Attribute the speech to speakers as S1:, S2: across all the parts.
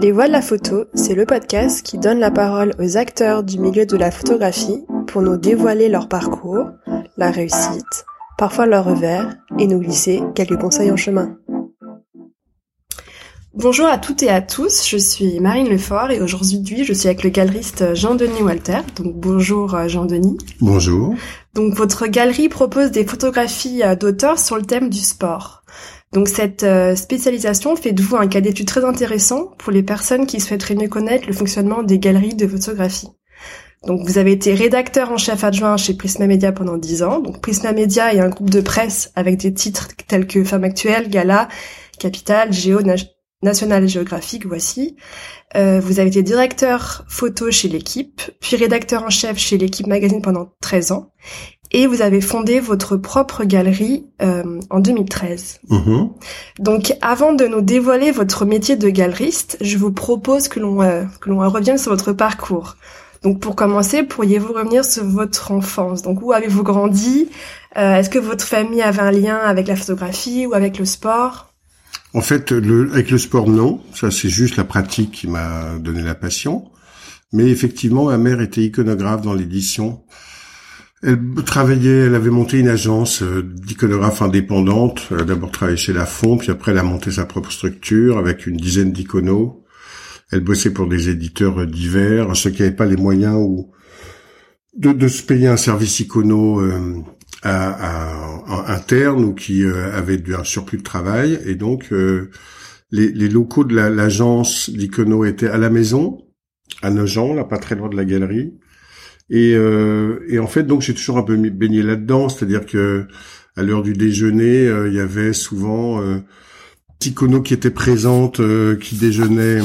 S1: Les Voix de la photo, c'est le podcast qui donne la parole aux acteurs du milieu de la photographie pour nous dévoiler leur parcours, la réussite, parfois leur revers, et nous glisser quelques conseils en chemin. Bonjour à toutes et à tous, je suis Marine Lefort et aujourd'hui je suis avec le galeriste Jean-Denis Walter. Donc bonjour euh, Jean-Denis.
S2: Bonjour.
S1: Donc votre galerie propose des photographies euh, d'auteurs sur le thème du sport. Donc cette euh, spécialisation fait de vous un cas d'étude très intéressant pour les personnes qui souhaiteraient mieux connaître le fonctionnement des galeries de photographie. Donc vous avez été rédacteur en chef adjoint chez Prisma Media pendant 10 ans. Donc Prisma Media est un groupe de presse avec des titres tels que Femme Actuelle, Gala, Capital, Géo, National Géographique, voici. Euh, vous avez été directeur photo chez l'équipe, puis rédacteur en chef chez l'équipe magazine pendant 13 ans et vous avez fondé votre propre galerie euh, en 2013. Mm-hmm. Donc, avant de nous dévoiler votre métier de galeriste, je vous propose que l'on euh, que l'on revienne sur votre parcours. Donc, pour commencer, pourriez-vous revenir sur votre enfance? Donc, où avez-vous grandi? Euh, Est-ce que votre famille avait un lien avec la photographie ou avec le sport?
S2: En fait, le, avec le sport, non. Ça, c'est juste la pratique qui m'a donné la passion. Mais effectivement, ma mère était iconographe dans l'édition. Elle travaillait, elle avait monté une agence euh, d'iconographes indépendante. Elle a d'abord travaillé chez La Fond, puis après elle a monté sa propre structure avec une dizaine d'iconos. Elle bossait pour des éditeurs divers, ceux qui n'avaient pas les moyens ou de, se payer un service icono euh, à, interne ou qui euh, avaient un surplus de travail. Et donc les, locaux de l'agence d'icono étaient à la maison, à Nogent, là pas très loin de la galerie. Et, euh, et en fait, donc j'ai toujours un peu baigné là-dedans, c'est-à-dire que à l'heure du déjeuner, euh, il y avait souvent euh, Ticono qui était présente, euh, qui déjeunait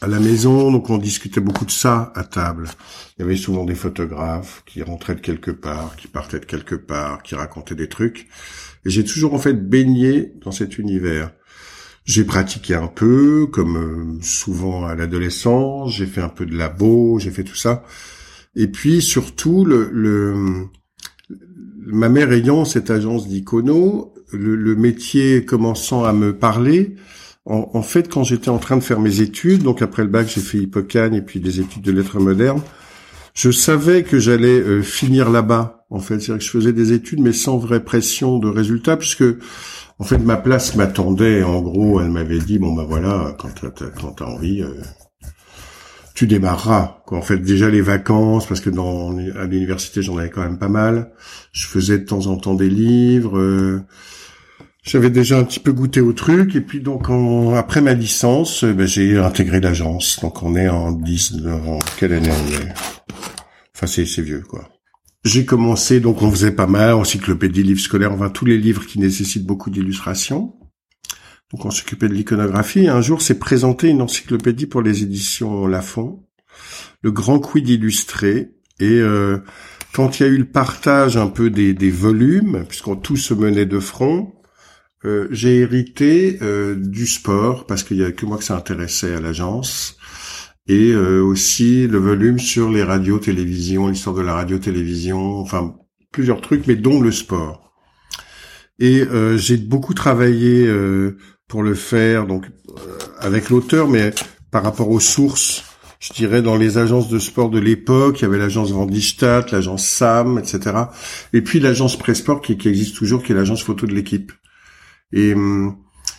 S2: à la maison, donc on discutait beaucoup de ça à table. Il y avait souvent des photographes qui rentraient de quelque part, qui partaient de quelque part, qui racontaient des trucs. Et j'ai toujours en fait baigné dans cet univers. J'ai pratiqué un peu, comme souvent à l'adolescence, j'ai fait un peu de labo, j'ai fait tout ça. Et puis surtout, le, le ma mère ayant cette agence d'icono, le, le, métier commençant à me parler, en, en fait, quand j'étais en train de faire mes études, donc après le bac, j'ai fait Hippocagne et puis des études de lettres modernes, je savais que j'allais euh, finir là-bas. En fait, c'est-à-dire que je faisais des études, mais sans vraie pression de résultats, puisque en fait ma place m'attendait. En gros, elle m'avait dit bon ben voilà, quand t'as as envie, euh, tu démarreras. Quoi. En fait, déjà les vacances, parce que dans à l'université j'en avais quand même pas mal. Je faisais de temps en temps des livres. Euh, j'avais déjà un petit peu goûté au truc. Et puis donc après ma licence, euh, ben, j'ai intégré l'agence. Donc on est en 10, en quelle année on est? Enfin c'est c'est vieux quoi. J'ai commencé, donc on faisait pas mal, encyclopédie, livres scolaires, enfin tous les livres qui nécessitent beaucoup d'illustrations. Donc on s'occupait de l'iconographie. un jour, s'est présenté une encyclopédie pour les éditions Lafon, le Grand Quid illustré. Et euh, quand il y a eu le partage un peu des, volumes, puisqu'on tout se menait de front, euh, j'ai hérité euh, du sport parce qu'il y a que moi que ça intéressait à l'agence et aussi le volume sur les radios télévisions l'histoire de la radio télévision enfin plusieurs trucs mais dont le sport et j'ai beaucoup travaillé pour le faire, donc euh, avec l'auteur, mais par rapport aux sources, je dirais dans les agences de sport de l'époque, il y avait l'agence Vendistadt, l'agence SAM, etc. Et puis l'agence Pressport qui, qui existe toujours, qui est l'agence photo de l'équipe. Et hum,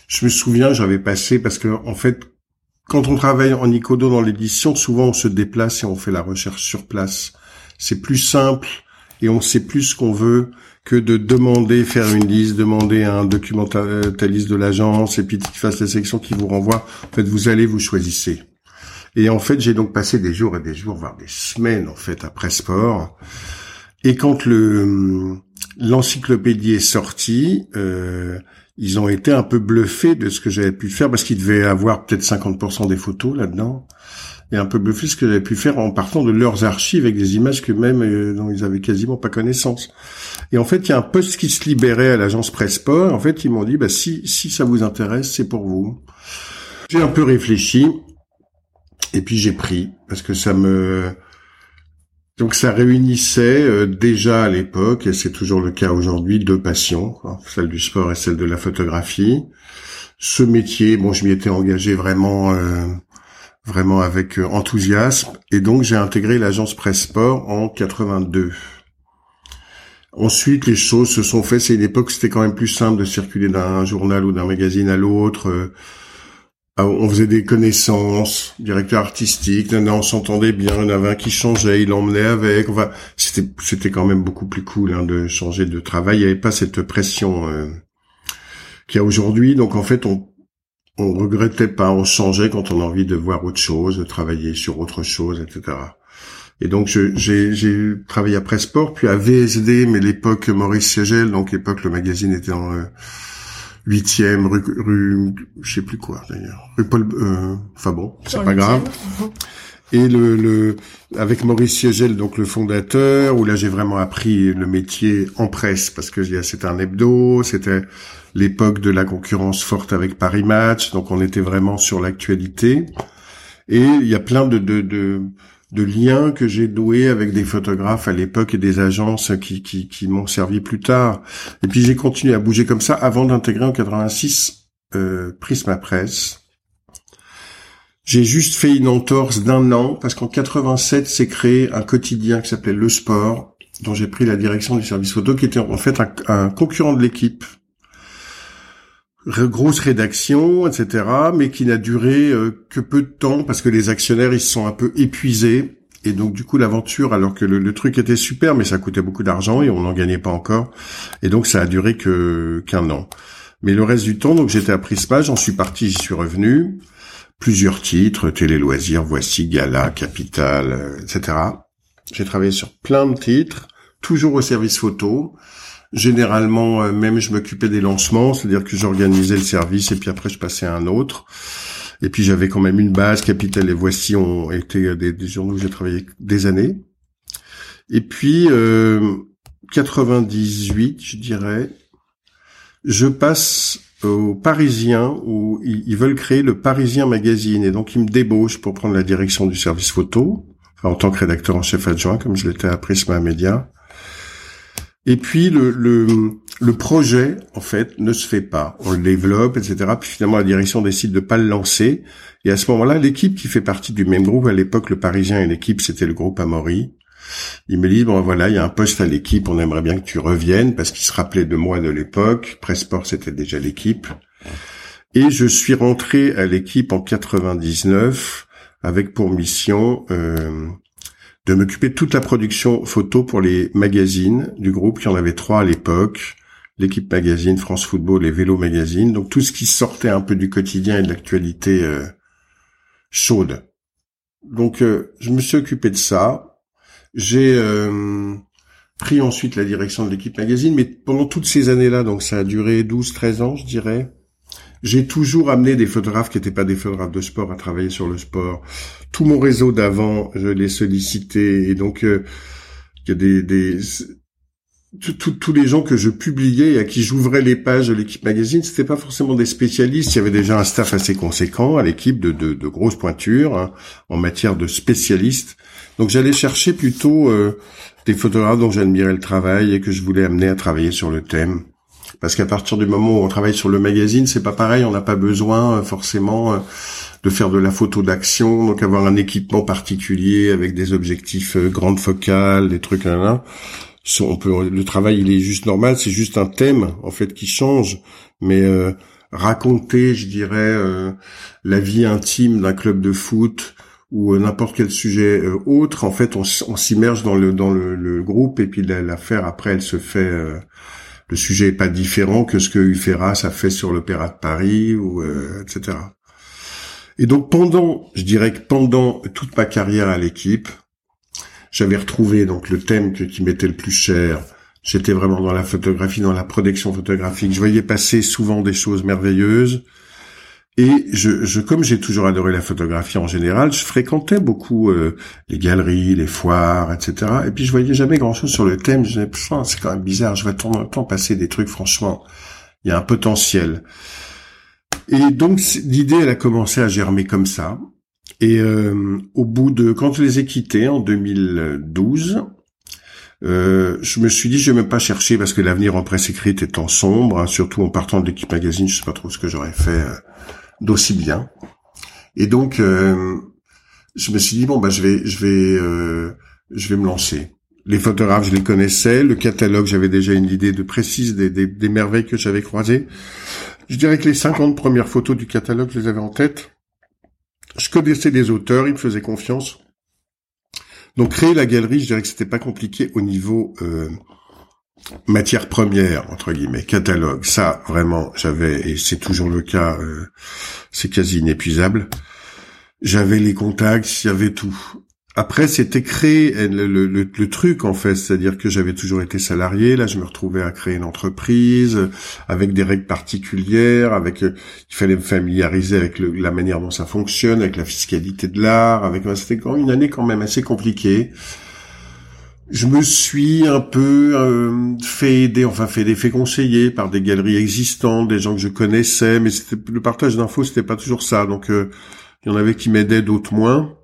S2: je me souviens, j'avais passé parce que en fait, quand on travaille en Icodo dans l'édition, souvent on se déplace et on fait la recherche sur place. C'est plus simple et on sait plus ce qu'on veut que de demander, faire une liste, demander à un documentaliste de l'agence et puis qu'il fasse la section qui vous renvoie. En fait, vous allez, vous choisissez. Et en fait, j'ai donc passé des jours et des jours, voire des semaines, en fait, après sport. Et quand le l'encyclopédie est sortie, euh, ils ont été un peu bluffés de ce que j'avais pu faire parce qu'il devait avoir peut-être 50% des photos là-dedans et un peu bluffé ce que j'avais pu faire en partant de leurs archives avec des images que même euh, dont ils avaient quasiment pas connaissance. Et en fait, il y a un poste qui se libérait à l'agence Pressport. En fait, ils m'ont dit, bah si si ça vous intéresse, c'est pour vous. J'ai un peu réfléchi et puis j'ai pris parce que ça me donc ça réunissait euh, déjà à l'époque, et c'est toujours le cas aujourd'hui, deux passions, celle du sport et celle de la photographie. ce métier. Bon, je m'y étais engagé vraiment, euh, vraiment avec euh, enthousiasme, et donc j'ai intégré l'agence Presse Sport en 82. Ensuite, les choses se sont faites. C'est une époque, c'était quand même plus simple de circuler d'un journal ou d'un magazine à l'autre. Euh, ah, on faisait des connaissances, directeur artistique, on s'entendait bien, il y en avait un qui changeait, il l'emmenait avec. C'était c'était quand même beaucoup plus cool hein, de changer de travail. Il n'y avait pas cette pression euh, qu'il y a aujourd'hui. Donc en fait, on on regrettait pas, on changeait quand on a envie de voir autre chose, de travailler sur autre chose, etc. Et donc j'ai travaillé à Pressport, puis à VSD, mais l'époque Maurice Siegel, donc l'époque le magazine était en euh, huitième rue, rue, je sais plus quoi d'ailleurs, rue Paul, euh, enfin bon, c'est pas grave. Et le, le avec Maurice Siegel, donc le fondateur, où là j'ai vraiment appris le métier en presse parce que c'était un hebdo, c'était l'époque de la concurrence forte avec Paris Match, donc on était vraiment sur l'actualité. Et il y a plein de, de, liens que j'ai doués avec des photographes à l'époque et des agences qui, qui, m'ont servi plus tard. Et puis j'ai continué à bouger comme ça avant d'intégrer en 86 euh, Prisma Presse. J'ai juste fait une entorse d'un an parce qu'en 87 s'est créé un quotidien qui s'appelait Le Sport, dont j'ai pris la direction du service photo, qui était en fait un concurrent de l'équipe grosse rédaction, etc., mais qui n'a duré euh, que peu de temps parce que les actionnaires ils se sont un peu épuisés et donc du coup l'aventure, alors que le, truc était super, mais ça coûtait beaucoup d'argent et on n'en gagnait pas encore, et donc ça a duré que qu'un an. Mais le reste du temps, donc j'étais à Prisma, j'en suis parti, j'y suis revenu, plusieurs titres, Télé Loisirs, Voici, Gala, Capital, euh, etc. J'ai travaillé sur plein de titres, toujours au service photo. Généralement, euh, même je m'occupais des lancements, c'est-à-dire que j'organisais le service et puis après je passais à un autre. Et puis j'avais quand même une base, Capital et Voici ont été des, des journaux où j'ai travaillé des années. Et puis euh, 98, je dirais, je passe aux Parisiens où ils veulent créer le Parisien Magazine et donc ils me débauchent pour prendre la direction du service photo, en tant que rédacteur en chef adjoint comme je l'étais à Prisma Media. Et puis le, le, le, projet, en fait, ne se fait pas. On le développe, etc. Puis finalement, la direction décide de pas le lancer. Et à ce moment-là, l'équipe qui fait partie du même groupe, à l'époque, le Parisien et l'équipe, c'était le groupe Amaury. Il me dit, bon voilà, il y a un poste à l'équipe, on aimerait bien que tu reviennes, parce qu'il se rappelait de moi de l'époque. Pressport, c'était déjà l'équipe. Et je suis rentré à l'équipe en 99 avec pour mission euh, de m'occuper de toute la production photo pour les magazines du groupe, qui en avait trois à l'époque, l'équipe magazine, France Football et Vélo Magazine, donc tout ce qui sortait un peu du quotidien et de l'actualité euh, chaude. Donc euh, je me suis occupé de ça. J'ai euh, pris ensuite la direction de l'équipe magazine, mais pendant toutes ces années-là, donc ça a duré 12-13 ans, je dirais, j'ai toujours amené des photographes qui n'étaient pas des photographes de sport à travailler sur le sport. Tout mon réseau d'avant, je l'ai sollicité et donc euh, il y a des, des tous les gens que je publiais et à qui j'ouvrais les pages de l'équipe magazine, c'était pas forcément des spécialistes. Il y avait déjà un staff assez conséquent à l'équipe de, de, de, grosses pointures hein, en matière de spécialistes. Donc j'allais chercher plutôt euh, des photographes dont j'admirais le travail et que je voulais amener à travailler sur le thème parce qu'à partir du moment où on travaille sur le magazine, c'est pas pareil, on n'a pas besoin euh, forcément euh, de faire de la photo d'action, donc avoir un équipement particulier avec des objectifs euh, grandes focales, des trucs là, là. On peut, le travail il est juste normal, c'est juste un thème en fait qui change, mais raconter, je dirais, la vie intime d'un club de foot ou n'importe quel sujet autre, en fait, on, s'immerge dans le dans le, groupe et puis l'affaire après elle se fait le sujet est pas différent que ce que Uferras a fait sur l'Opéra de Paris ou euh, etc. Et donc pendant, je dirais que pendant toute ma carrière à l'équipe, j'avais retrouvé donc le thème qui m'était le plus cher. J'étais vraiment dans la photographie, dans la production photographique. Je voyais passer souvent des choses merveilleuses. Et je, je comme j'ai toujours adoré la photographie en général, je fréquentais beaucoup euh, les galeries, les foires, etc. Et puis je voyais jamais grand-chose sur le thème. Je disais, c'est quand même bizarre. Je vais tout le temps passer des trucs. Franchement, il y a un potentiel. Et donc l'idée, elle a commencé à germer comme ça. Et euh, au bout de, quand je les ai quittés en 2012, Euh, je me suis dit, je vais même pas chercher parce que l'avenir en presse écrite étant sombre, hein, surtout en partant de l'équipe magazine, je sais pas trop ce que j'aurais fait euh, d'aussi bien. Et donc, euh, je me suis dit bon bah je vais, je vais, je vais me lancer. Les photographes, je les connaissais. Le catalogue, j'avais déjà une idée de précise des, des, des merveilles que j'avais croisées. Je dirais que les 50 premières photos du catalogue, je les avais en tête. Je connaissais des auteurs, ils me faisaient confiance. Donc créer la galerie, je dirais que c'était pas compliqué au niveau euh, matière première entre guillemets, catalogue. Ça vraiment, j'avais et c'est toujours le cas, euh, c'est quasi inépuisable. J'avais les contacts, il y avait tout. Après, c'était créer le, le, le, truc en fait, c'est-à-dire que j'avais toujours été salarié. Là, je me retrouvais à créer une entreprise avec des règles particulières, avec il fallait me familiariser avec la manière dont ça fonctionne, avec la fiscalité de l'art. Avec c'était une année quand même assez compliquée. Je me suis un peu euh, fait aider, enfin fait des faits conseiller par des galeries existantes, des gens que je connaissais, mais le partage d'infos, c'était pas toujours ça. Donc euh, il y en avait qui m'aidaient, d'autres moins.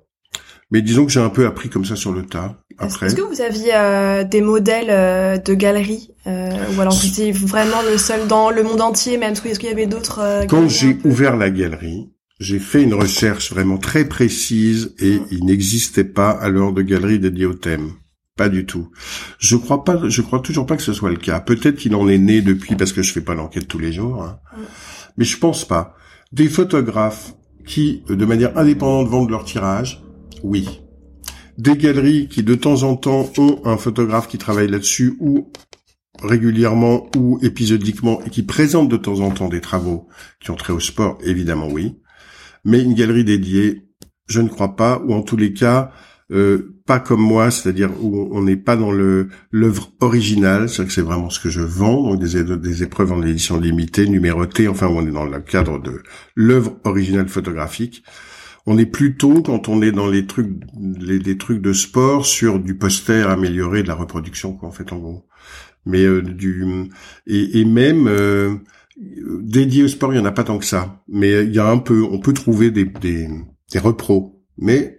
S2: Mais disons que j'ai un peu appris comme ça sur le tas. Après.
S1: Est-ce que vous aviez euh, des modèles euh, de galeries euh, ou alors vous étiez vraiment le seul dans le monde entier même Est-ce qu'il y avait d'autres euh,
S2: Quand j'ai ouvert la galerie, j'ai fait une recherche vraiment très précise et il n'existait pas alors de galerie dédiée au thème. Pas du tout. Je crois pas, je crois toujours pas que ce soit le cas. Peut-être qu'il en est né depuis parce que je fais pas l'enquête tous les jours, hein. mais je pense pas. Des photographes qui, de manière indépendante, vendent leur tirage, oui. Des galeries qui de temps en temps ont un photographe qui travaille là-dessus ou régulièrement ou épisodiquement et qui présentent de temps en temps des travaux qui ont trait au sport, évidemment oui. Mais une galerie dédiée, je ne crois pas, ou en tous les cas, euh, pas comme moi, c'est-à-dire où on n'est pas dans le l'œuvre originale, c'est-à-dire que c'est vraiment ce que je vends, donc des, des épreuves en édition limitée, numérotées, enfin on est dans le cadre de l'œuvre originale photographique. On est plutôt quand on est dans les trucs, les, trucs de sport sur du poster amélioré de la reproduction, quoi, en fait, en gros. Mais euh, du et, même euh, dédié au sport, il y en a pas tant que ça. Mais il y a un peu, on peut trouver des des, des repros, mais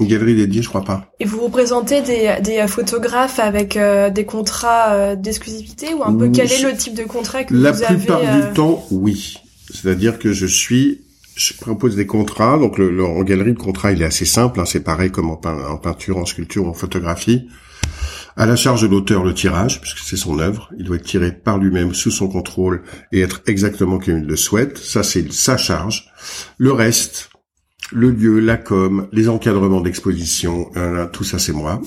S2: une galerie dédiée, je crois pas.
S1: Et vous représentez des, des photographes avec euh, des contrats d'exclusivité ou un peu quel est le type de contrat que vous avez
S2: La plupart du temps, oui. C'est-à-dire que je suis je propose des contrats. Donc le, en galerie, le contrat il est assez simple. Hein, c'est pareil comme en, peinture, en sculpture, en photographie. À la charge de l'auteur le tirage, puisque c'est son œuvre. Il doit être tiré par lui-même, sous son contrôle, et être exactement comme il le souhaite. Ça, c'est sa charge. Le reste, le lieu, la com, les encadrements d'exposition, tout ça, c'est moi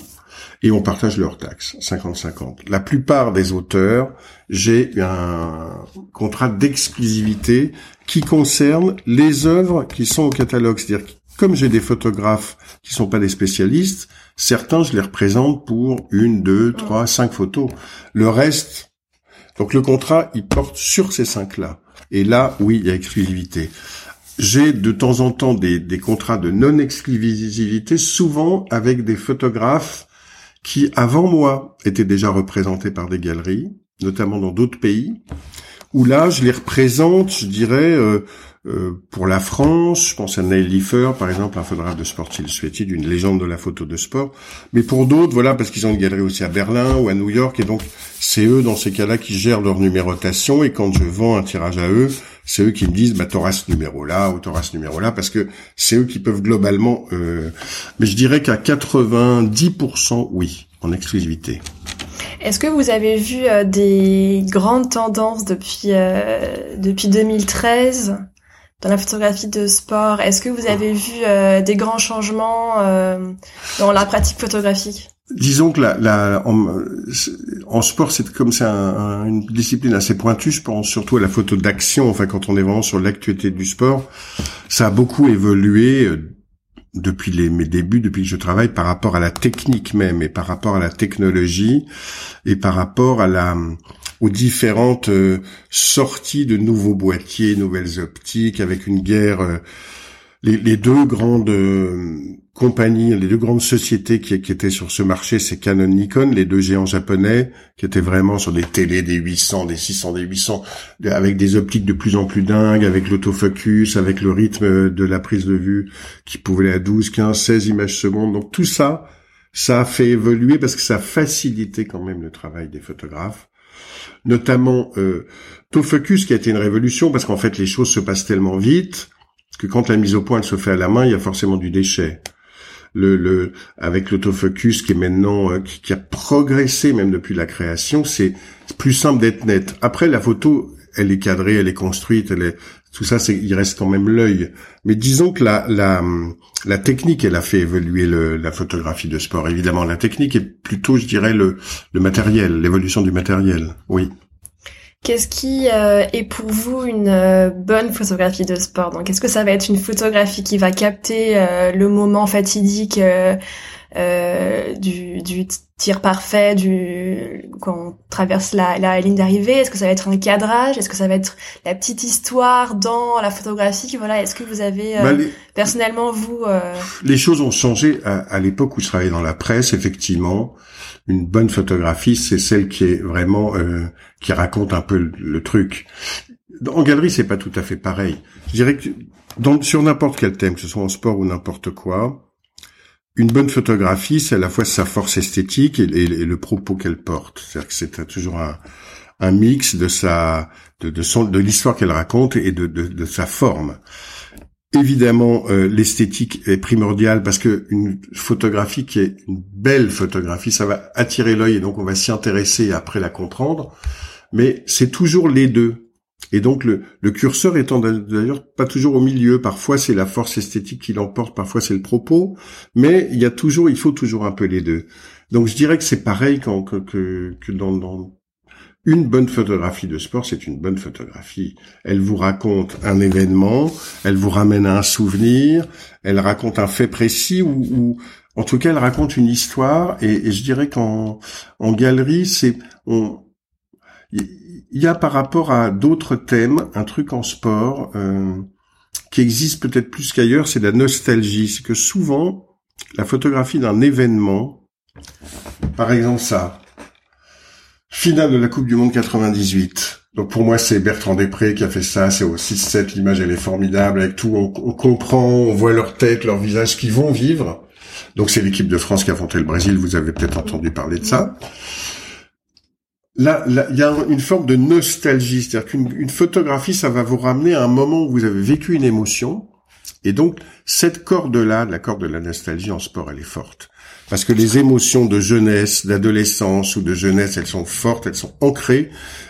S2: et on partage leurs taxes, 50-50. La plupart des auteurs, j'ai un contrat d'exclusivité qui concerne les œuvres qui sont au catalogue. C'est-à-dire comme j'ai des photographes qui sont pas des spécialistes, certains je les représente pour une, deux, trois, cinq photos. Le reste, donc le contrat, il porte sur ces cinq-là. Et là, oui, il y a exclusivité. J'ai de temps en temps des, des contrats de non-exclusivité, souvent avec des photographes qui, avant moi, étaient déjà représentés par des galeries, notamment dans d'autres pays, où là, je les représente, je dirais, euh, euh, pour la France, je pense à Neil Liefer, par exemple, un photographe de Sport Illustrated, une légende de la photo de sport. Mais pour d'autres, voilà, parce qu'ils ont une galerie aussi à Berlin ou à New York, et donc c'est eux, dans ces cas-là, qui gèrent leur numérotation, et quand je vends un tirage à eux, c'est eux qui me disent, bah, t'auras ce numéro-là, ou t'auras ce numéro-là, parce que c'est eux qui peuvent globalement... Euh... Mais je dirais qu'à 90%, oui, en exclusivité.
S1: Est-ce que vous avez vu euh, des grandes tendances depuis euh, depuis 2013 dans la photographie de sport? Est-ce que vous avez vu euh, des grands changements dans la pratique photographique?
S2: Disons que la, la en, sport, c'est comme c'est une discipline assez pointue. Je pense surtout à la photo d'action. Enfin, quand on est vraiment sur l'actualité du sport, ça a beaucoup évolué depuis les, mes débuts, depuis que je travaille, par rapport à la technique même et par rapport à la technologie et par rapport à la aux différentes euh, sorties de nouveaux boîtiers, nouvelles optiques, avec une guerre. Euh, les, les, deux grandes euh, compagnies, les deux grandes sociétés qui, qui étaient sur ce marché, c'est Canon, Nikon, les deux géants japonais, qui étaient vraiment sur des télés des 800, des 600, des 800, avec des optiques de plus en plus dingues, avec l'autofocus, avec le rythme de la prise de vue qui pouvait aller à 12, 15, 16 images secondes. Donc tout ça, ça a fait évoluer parce que ça a facilité quand même le travail des photographes. Notamment euh, Focus qui a été une révolution parce qu'en fait les choses se passent tellement vite que quand la mise au point se fait à la main, il y a forcément du déchet. Le, le avec l'autofocus qui est maintenant euh, qui, qui, a progressé même depuis la création, c'est plus simple d'être net. Après la photo, elle est cadrée, elle est construite, elle est tout ça, c'est, il reste quand même l'œil. Mais disons que la, la, la technique, elle a fait évoluer le, la photographie de sport. Évidemment, la technique est plutôt, je dirais, le, le matériel, l'évolution du matériel. Oui.
S1: Qu'est-ce qui euh, est pour vous une euh, bonne photographie de sport? Donc, est-ce que ça va être une photographie qui va capter euh, le moment fatidique euh, du, du, tir parfait, du quand on traverse la, la ligne d'arrivée? Est-ce que ça va être un cadrage? Est-ce que ça va être la petite histoire dans la photographie? Voilà, est-ce que vous avez euh, bah, personnellement vous euh...
S2: Les choses ont changé à, à l'époque où je travaillais dans la presse. Effectivement, une bonne photographie, c'est celle qui est vraiment euh, qui raconte un peu le, truc. En galerie, c'est pas tout à fait pareil. Je dirais que sur n'importe quel thème, que ce soit en sport ou n'importe quoi, une bonne photographie, c'est à la fois sa force esthétique et, le propos qu'elle porte. C'est-à-dire que c'est toujours un, un, mix de sa, de, son, de l'histoire qu'elle raconte et de, de, sa forme. Évidemment, euh, l'esthétique est primordiale parce que une photographie qui est une belle photographie, ça va attirer l'œil et donc on va s'y intéresser et après la comprendre. Mais c'est toujours les deux. Et donc le, le curseur étant d'ailleurs pas toujours au milieu, parfois c'est la force esthétique qui l'emporte, parfois c'est le propos, mais il y a toujours, il faut toujours un peu les deux. Donc je dirais que c'est pareil quand, que, que, dans, une bonne photographie de sport, c'est une bonne photographie. Elle vous raconte un événement, elle vous ramène à un souvenir, elle raconte un fait précis ou, ou en tout cas elle raconte une histoire. Et, je dirais qu'en en galerie, c'est on il y a par rapport à d'autres thèmes un truc en sport euh, qui existe peut-être plus qu'ailleurs, c'est la nostalgie. C'est que souvent, la photographie d'un événement, par exemple ça, finale de la Coupe du Monde 98. Donc pour moi, c'est Bertrand Després qui a fait ça, c'est au 6-7, l'image elle est formidable, avec tout, on, comprend, on voit leur tête, leur visage, qu'ils vont vivre. Donc c'est l'équipe de France qui a affronté le Brésil, vous avez peut-être entendu parler de ça. Là, il y a une forme de nostalgie, c'est-à-dire qu'une photographie, ça va vous ramener à un moment où vous avez vécu une émotion, et donc cette corde-là, la corde de la nostalgie en sport, elle est forte, parce que les émotions de jeunesse, d'adolescence ou de jeunesse, elles sont fortes, elles sont ancrées,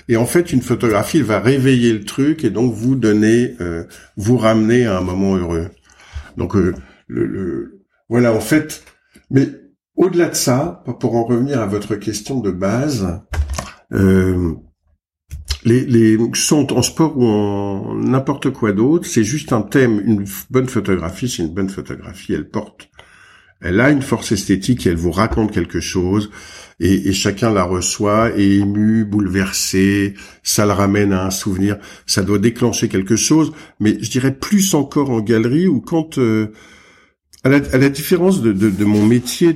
S2: et en fait, une photographie elle va réveiller le truc et donc vous donner, euh, vous ramener à un moment heureux. Donc, euh, le, le, voilà, en fait, mais au-delà de ça, pour en revenir à votre question de base, euh, les, les sont en sport ou en n'importe quoi d'autre, c'est juste un thème. Une bonne photographie, c'est une bonne photographie. Elle porte, elle a une force esthétique. Et elle vous raconte quelque chose et, chacun la reçoit, ému, bouleversé. Ça le ramène à un souvenir. Ça doit déclencher quelque chose. Mais je dirais plus encore en galerie ou quand euh, à la, à la différence de, mon métier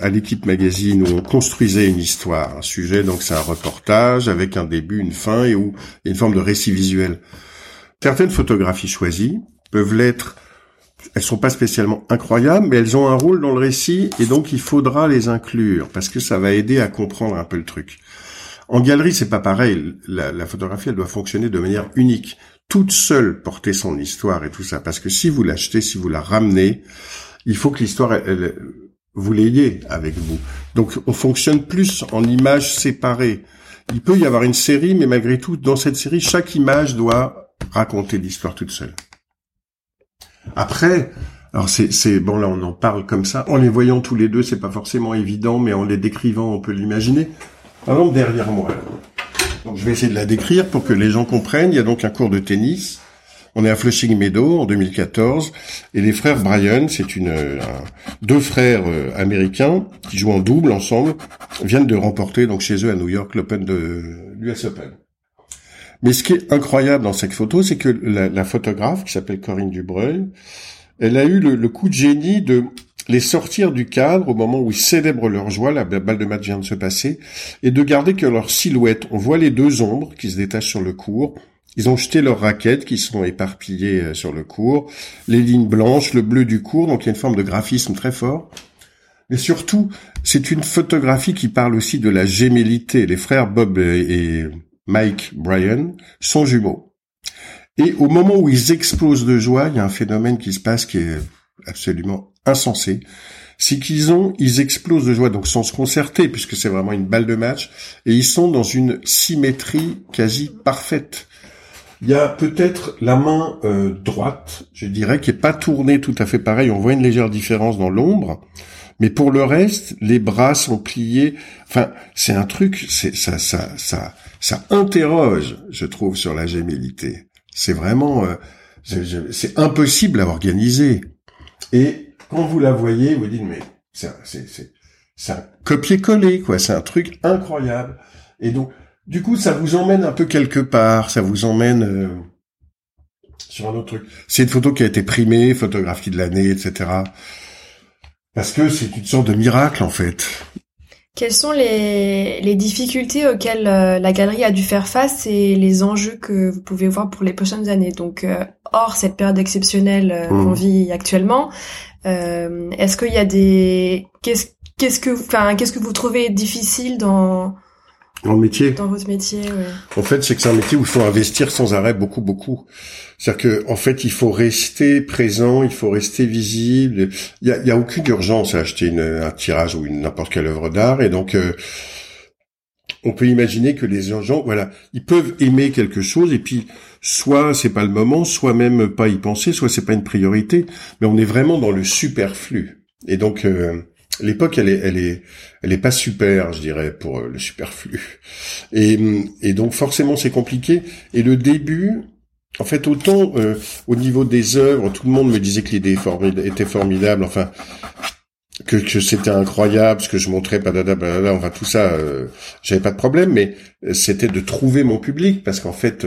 S2: à l'équipe magazine où on construisait une histoire, un sujet, donc c'est un reportage avec un début, une fin et où une forme de récit visuel. Certaines photographies choisies peuvent l'être, elles sont pas spécialement incroyables, mais elles ont un rôle dans le récit et donc il faudra les inclure parce que ça va aider à comprendre un peu le truc. En galerie, c'est pas pareil. La, photographie, elle doit fonctionner de manière unique toute seule porter son histoire et tout ça. Parce que si vous l'achetez, si vous la ramenez, il faut que l'histoire, vous l'ayez avec vous. Donc on fonctionne plus en images séparées. Il peut y avoir une série, mais malgré tout, dans cette série, chaque image doit raconter l'histoire toute seule. Après, alors c'est, bon là on en parle comme ça. En les voyant tous les deux, c'est pas forcément évident, mais en les décrivant, on peut l'imaginer. Par exemple, derrière moi, je vais essayer de la décrire pour que les gens comprennent. Il y a donc un cours de tennis. On est à Flushing Meadow en 2014 et les frères Bryan, c'est une deux frères euh, américains qui jouent en double ensemble, viennent de remporter donc chez eux à New York l'Open de l'US Open. Mais ce qui est incroyable dans cette photo, c'est que la, photographe qui s'appelle Corinne Dubreuil, elle a eu le coup de génie de les sortir du cadre au moment où ils célèbrent leur joie, la balle de match vient de se passer, et de garder que leur silhouette. On voit les deux ombres qui se détachent sur le cours. Ils ont jeté leurs raquettes qui sont éparpillées euh, sur le cours, les lignes blanches, le bleu du cours, donc il y a une forme de graphisme très fort. Mais surtout, c'est une photographie qui parle aussi de la gémellité. Les frères Bob et Mike Bryan sont jumeaux. Et au moment où ils explosent de joie, il y a un phénomène qui se passe qui est absolument insensé. C'est qu'ils ont, ils explosent de joie, donc sans se concerter, puisque c'est vraiment une balle de match, et ils sont dans une symétrie quasi parfaite. Il y a peut-être la main euh, droite, je dirais, qui est pas tournée tout à fait pareil. On voit une légère différence dans l'ombre, mais pour le reste, les bras sont pliés. Enfin, c'est un truc, c'est ça, ça, ça, ça interroge, je trouve, sur la gémellité. C'est vraiment, euh, c'est impossible à organiser. Et quand vous la voyez, vous dites mais c'est, c'est un copier-coller, quoi. C'est un truc incroyable. Et donc, du coup, ça vous emmène un peu quelque part, ça vous emmène euh, sur un autre truc. C'est une photo qui a été primée, photographie de l'année, etc. Parce que c'est une sorte de miracle, en fait.
S1: Quelles sont les, les difficultés auxquelles euh, la galerie a dû faire face et les enjeux que vous pouvez voir pour les prochaines années? Donc, euh, hors cette période exceptionnelle qu'on mmh. vit actuellement, est-ce qu'il y a des qu'est-ce qu'est-ce que enfin qu'est-ce que vous trouvez difficile dans
S2: dans le métier.
S1: Dans votre métier, oui.
S2: En fait, c'est que c'est un métier où il faut investir sans arrêt beaucoup, beaucoup. C'est-à-dire que, en fait, il faut rester présent, il faut rester visible. Il y a, il y a aucune urgence à acheter une, un tirage ou une n'importe quelle œuvre d'art, et donc. Euh, on peut imaginer que les gens, voilà, ils peuvent aimer quelque chose et puis soit c'est pas le moment, soit même pas y penser, soit c'est pas une priorité, mais on est vraiment dans le superflu. Et donc euh, l'époque elle est elle est elle est pas super je dirais pour euh, le superflu. Et et donc forcément c'est compliqué. Et le début en fait autant euh, au niveau des œuvres tout le monde me disait que l'idée était formidable. Enfin que, que c'était incroyable ce que je montrais badada badada enfin tout ça euh, j'avais pas de problème. Mais c'était de trouver mon public parce qu'en fait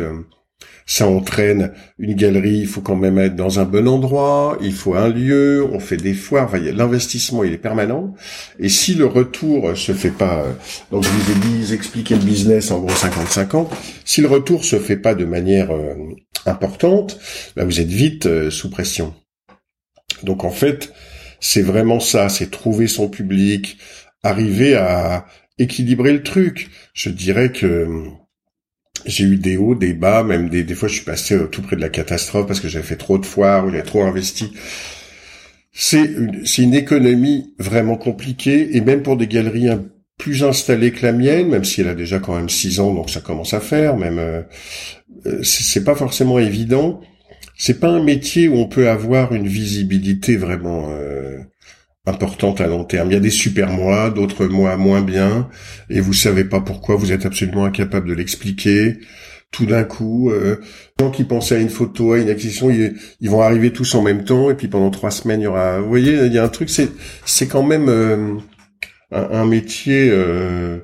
S2: ça entraîne une galerie, il faut quand même être dans un bon endroit, il faut un lieu, on fait des foires, l'investissement il est permanent. Et si le retour se fait pas, euh, donc je vous ai dit, expliquer le business en gros 55 ans, si le retour se fait pas de manière euh, importante, bah, vous êtes vite euh, sous pression. Donc en fait, c'est vraiment ça, c'est trouver son public, arriver à équilibrer le truc. Je dirais que j'ai eu des hauts, des bas, même des, des fois je suis passé tout près de la catastrophe parce que j'avais fait trop de foires ou j'ai trop investi. C'est une, c'est une économie vraiment compliquée et même pour des galeries plus installées que la mienne, même si elle a déjà quand même six ans, donc ça commence à faire, même euh, euh c'est pas forcément évident. C'est pas un métier où on peut avoir une visibilité vraiment euh, importante à long terme. Il y a des super mois, d'autres mois moins bien, et vous savez pas pourquoi, vous êtes absolument incapable de l'expliquer. Tout d'un coup, euh, les gens qui pensaient à une photo, à une acquisition, ils, vont arriver tous en même temps, et puis pendant trois semaines, il y aura. Vous voyez, il y a un truc, c'est c'est quand même euh, un, métier. Euh,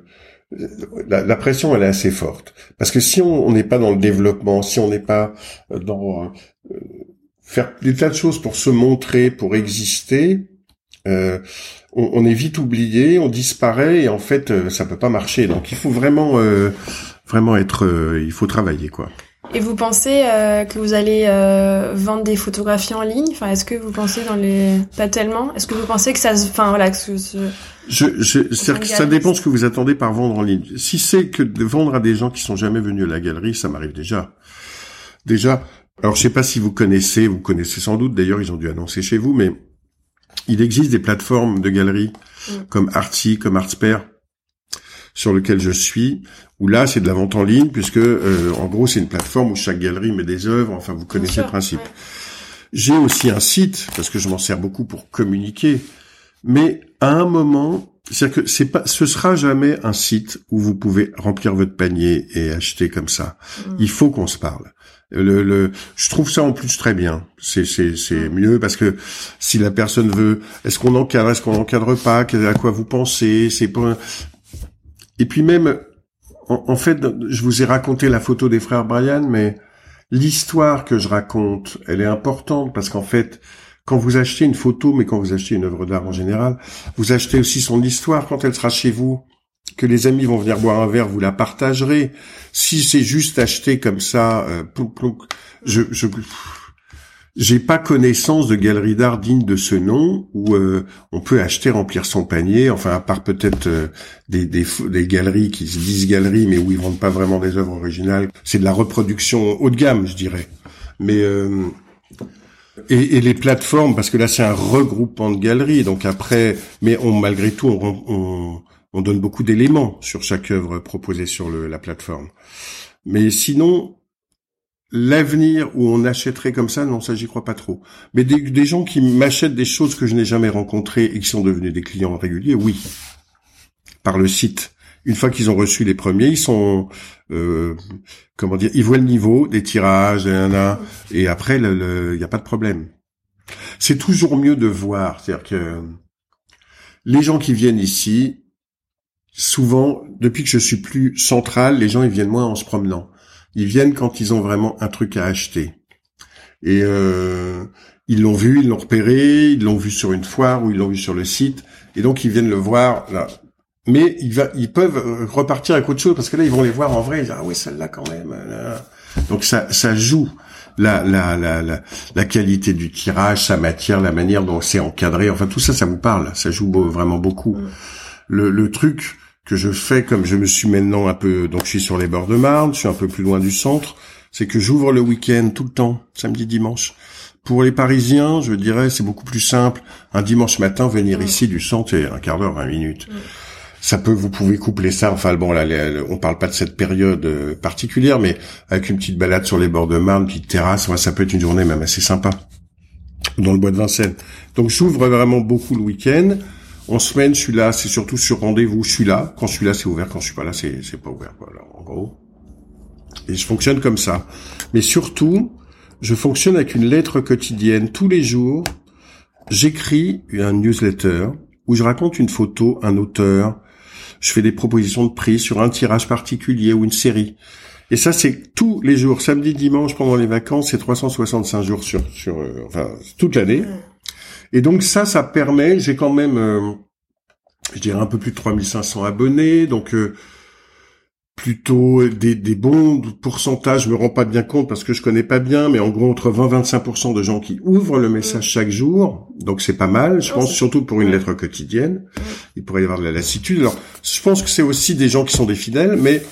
S2: la, pression, elle est assez forte, parce que si on n'est pas dans le développement, si on n'est pas dans euh, faire des tas de choses pour se montrer, pour exister, euh, on, est vite oublié, on disparaît et en fait euh, ça peut pas marcher. Donc il faut vraiment euh, vraiment être, il faut travailler quoi.
S1: Et vous pensez que vous allez vendre des photographies en ligne? Enfin, est-ce que vous pensez dans les pas tellement? Est-ce que vous pensez que ça, enfin voilà, que ce...
S2: Je, je ça dépend ce que vous attendez par vendre en ligne. Si c'est que de vendre à des gens qui sont jamais venus à la galerie, ça m'arrive déjà. Déjà, alors je sais pas si vous connaissez, vous connaissez sans doute. D'ailleurs, ils ont dû annoncer chez vous, mais il existe des plateformes de galeries mm. comme Artsy, comme Artsper, sur lequel je suis, où là c'est de la vente en ligne, puisque euh, en gros c'est une plateforme où chaque galerie met des œuvres, enfin vous connaissez le principe. J'ai aussi un site, parce que je m'en sers beaucoup pour communiquer, mais à un moment, c'est-à-dire que c'est pas, ce sera jamais un site où vous pouvez remplir votre panier et acheter comme ça. Mm. Il faut qu'on se parle. Le, le, je trouve ça en plus très bien. C'est, c'est, c'est mieux parce que si la personne veut, est-ce qu'on encadre, est-ce qu'on encadre pas, à quoi vous pensez, c'est pas. Et puis même, en, fait, je vous ai raconté la photo des frères Brian, mais l'histoire que je raconte, elle est importante parce qu'en fait, quand vous achetez une photo, mais quand vous achetez une œuvre d'art en général, vous achetez aussi son histoire quand elle sera chez vous que les amis vont venir boire un verre, vous la partagerez. Si c'est juste acheté comme ça, euh, je, je, j'ai pas connaissance de galerie d'art digne de ce nom où euh, on peut acheter remplir son panier. Enfin, à part peut-être euh, des, des, des, galeries qui se disent galeries, mais où ils vendent pas vraiment des œuvres originales. C'est de la reproduction haut de gamme, je dirais. Mais euh, et, et, les plateformes, parce que là c'est un regroupement de galeries. Donc après, mais on malgré tout, on, on, on donne beaucoup d'éléments sur chaque œuvre proposée sur le, la plateforme. Mais sinon, L'avenir où on achèterait comme ça, non, ça j'y crois pas trop. Mais des, gens qui m'achètent des choses que je n'ai jamais rencontrées et qui sont devenus des clients réguliers, oui, par le site. Une fois qu'ils ont reçu les premiers, ils sont, euh, comment dire, ils voient le niveau des tirages, et, et après, il n'y a pas de problème. C'est toujours mieux de voir, c'est-à-dire que les gens qui viennent ici, souvent, depuis que je suis plus central, les gens ils viennent moins en se promenant. Ils viennent quand ils ont vraiment un truc à acheter. Et euh, ils l'ont vu, ils l'ont repéré, ils l'ont vu sur une foire ou ils l'ont vu sur le site, et donc ils viennent le voir là. Mais ils, va, ils peuvent repartir avec autre chose parce que là ils vont les voir en vrai. Ils disent, ah oui celle-là quand même. Donc ça, ça joue la, la, la, la, la qualité du tirage, sa matière, la manière dont c'est encadré. Enfin tout ça, ça vous parle. Ça joue vraiment beaucoup. Mm. Le, le truc que je fais comme je me suis maintenant un peu, donc je suis sur les bords de Marne, je suis un peu plus loin du centre, c'est que j'ouvre le week-end tout le temps, samedi, dimanche. Pour les Parisiens, je dirais, c'est beaucoup plus simple. Un dimanche matin, venir ici du centre, un quart d'heure, 20 minutes. Ça peut, vous pouvez coupler ça. Enfin bon, là, on parle pas de cette période euh, particulière, mais avec une petite balade sur les bords de Marne, une petite terrasse, ça peut être une journée même assez sympa dans le bois de Vincennes. Donc j'ouvre vraiment beaucoup le week-end. En semaine, je suis là, c'est surtout sur rendez-vous, je suis là. Quand je suis là, c'est ouvert. Quand je suis pas là, c'est, pas ouvert, voilà, en gros. Et je fonctionne comme ça. Mais surtout, je fonctionne avec une lettre quotidienne. Tous les jours, j'écris un newsletter où je raconte une photo, un auteur. Je fais des propositions de prix sur un tirage particulier ou une série. Et ça, c'est tous les jours, samedi, dimanche, pendant les vacances, c'est 365 jours sur, sur, euh, enfin, toute l'année. Et donc ça, ça permet, j'ai quand même, euh, je dirais un peu plus de 3500 abonnés, donc euh, plutôt des, des, bons pourcentages, je me rends pas bien compte parce que je connais pas bien, mais en gros entre 20-25% de gens qui ouvrent le message chaque jour, donc c'est pas mal, je pense surtout pour une lettre quotidienne, il pourrait y avoir de la lassitude. Alors je pense que c'est aussi des gens qui sont des fidèles, mais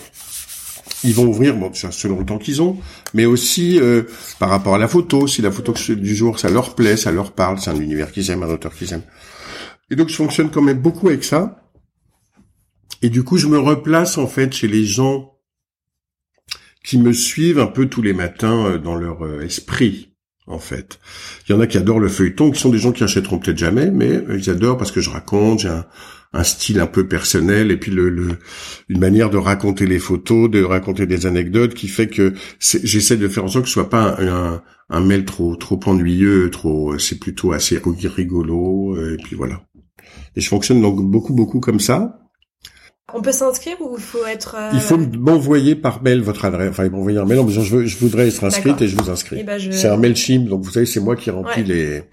S2: ils vont ouvrir, bon, selon le temps qu'ils ont, mais aussi euh, par rapport à la photo, si la photo du jour, ça leur plaît, ça leur parle, c'est un univers qu'ils aiment, un auteur qu'ils aiment. Et donc je fonctionne quand même beaucoup avec ça. Et du coup, je me replace en fait chez les gens qui me suivent un peu tous les matins euh, dans leur euh, esprit, en fait. Il y en a qui adorent le feuilleton, qui sont des gens qui achèteront peut-être jamais, mais ils adorent parce que je raconte, j'ai un, un style un peu personnel et puis le, le, une manière de raconter les photos, de raconter des anecdotes qui fait que j'essaie de faire en sorte que ce soit pas un, un, mail trop trop ennuyeux, trop c'est plutôt assez rigolo et puis voilà. Et je fonctionne donc beaucoup beaucoup comme ça.
S1: On peut s'inscrire ou il faut être. Euh,
S2: il faut m'envoyer par mail votre adresse. Enfin, m'envoyer un mail. Non, je, je voudrais être inscrite et je vous inscris. Eh ben, c'est un Mailchimp, donc vous savez, c'est moi qui remplis les.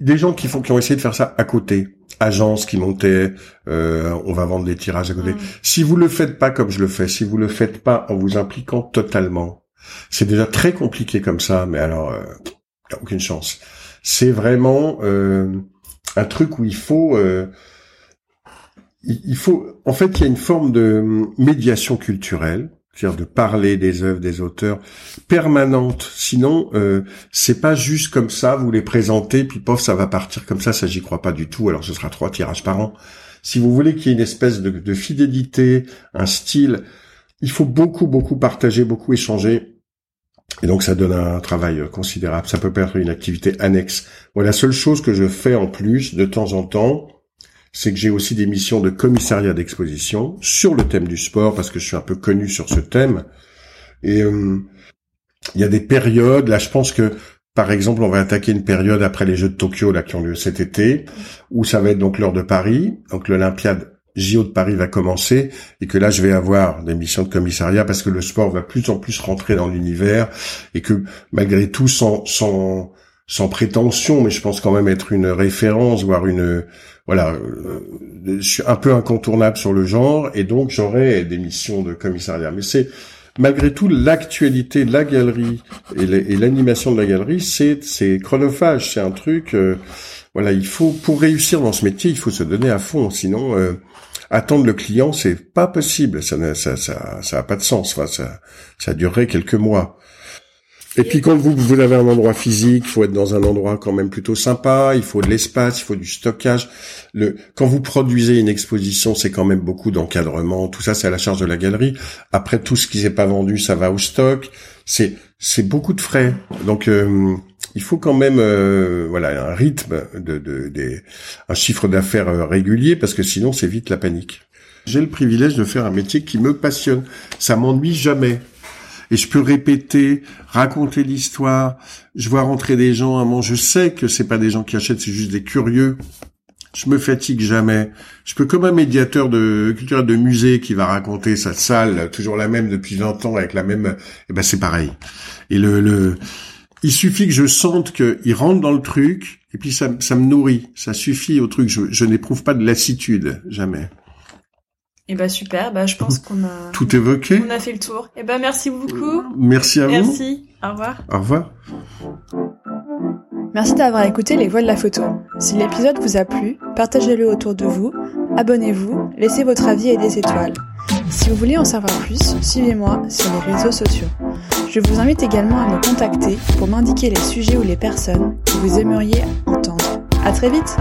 S2: Des gens qui font, qui ont essayé de faire ça à côté agence qui montait, euh, on va vendre des tirages à côté. Mm. Si vous le faites pas comme je le fais, si vous le faites pas en vous impliquant totalement, c'est déjà très compliqué comme ça, mais alors, euh, y a aucune chance. C'est vraiment euh, un truc où il faut, euh, il faut, en fait, il y a une forme de médiation culturelle c'est-à-dire de parler des œuvres des auteurs permanentes. Sinon, euh, c'est pas juste comme ça, vous les présentez, puis pof, ça va partir comme ça, ça j'y crois pas du tout, alors ce sera trois tirages par an. Si vous voulez qu'il y ait une espèce de, fidélité, un style, il faut beaucoup, beaucoup partager, beaucoup échanger. Et donc ça donne un travail considérable. Ça peut être une activité annexe. Moi, la seule chose que je fais en plus, de temps en temps, c'est que j'ai aussi des missions de commissariat d'exposition sur le thème du sport parce que je suis un peu connu sur ce thème. Et euh, il y a des périodes, là je pense que par exemple on va attaquer une période après les Jeux de Tokyo là qui ont lieu cet été, où ça va être donc l'heure de Paris, donc l'Olympiade JO de Paris va commencer et que là je vais avoir des missions de commissariat parce que le sport va plus en plus rentrer dans l'univers et que malgré tout sans sans sans prétention mais je pense quand même être une référence voire une voilà, euh, un peu incontournable sur le genre et donc j'aurai des missions de commissariat. Mais c'est malgré tout, l'actualité de la galerie et l'animation de la galerie, c'est c'est chronophage, c'est un truc. Euh, voilà, il faut pour réussir dans ce métier, il faut se donner à fond, sinon euh, attendre le client, c'est pas possible. Ça ça, ça, ça a pas de sens. Enfin, ça ça durerait quelques mois. Et puis quand vous, vous avez un endroit physique, il faut être dans un endroit quand même plutôt sympa, il faut de l'espace, il faut du stockage. Le, quand vous produisez une exposition, c'est quand même beaucoup d'encadrement, tout ça c'est à la charge de la galerie. Après tout ce qui n'est pas vendu, ça va au stock. C'est c'est beaucoup de frais. Donc euh, il faut quand même euh, voilà un rythme de, de, de un chiffre d'affaires euh, régulier parce que sinon c'est vite la panique. J'ai le privilège de faire un métier qui me passionne. Ça m'ennuie jamais et je peux répéter, raconter l'histoire. Je vois rentrer des gens à moi. Je sais que c'est pas des gens qui achètent, c'est juste des curieux. Je me fatigue jamais. Je peux comme un médiateur de culture de musée qui va raconter sa salle, toujours la même depuis 20 ans avec la même. Eh ben c'est pareil. Et le, le, il suffit que je sente qu'il rentre dans le truc et puis ça, ça me nourrit. Ça suffit au truc. Je, je n'éprouve pas de lassitude jamais.
S1: Et eh ben super, bah je pense qu'on a
S2: tout évoqué.
S1: On a fait le tour. Et eh ben merci beaucoup.
S2: Merci à
S1: vous. Merci. Au revoir.
S2: Au revoir.
S1: Merci d'avoir écouté les voix de la photo. Si l'épisode vous a plu, partagez-le autour de vous, abonnez-vous, laissez votre avis et des étoiles. Si vous voulez en savoir plus, suivez-moi sur les réseaux sociaux. Je vous invite également à me contacter pour m'indiquer les sujets ou les personnes que vous aimeriez entendre. À très vite!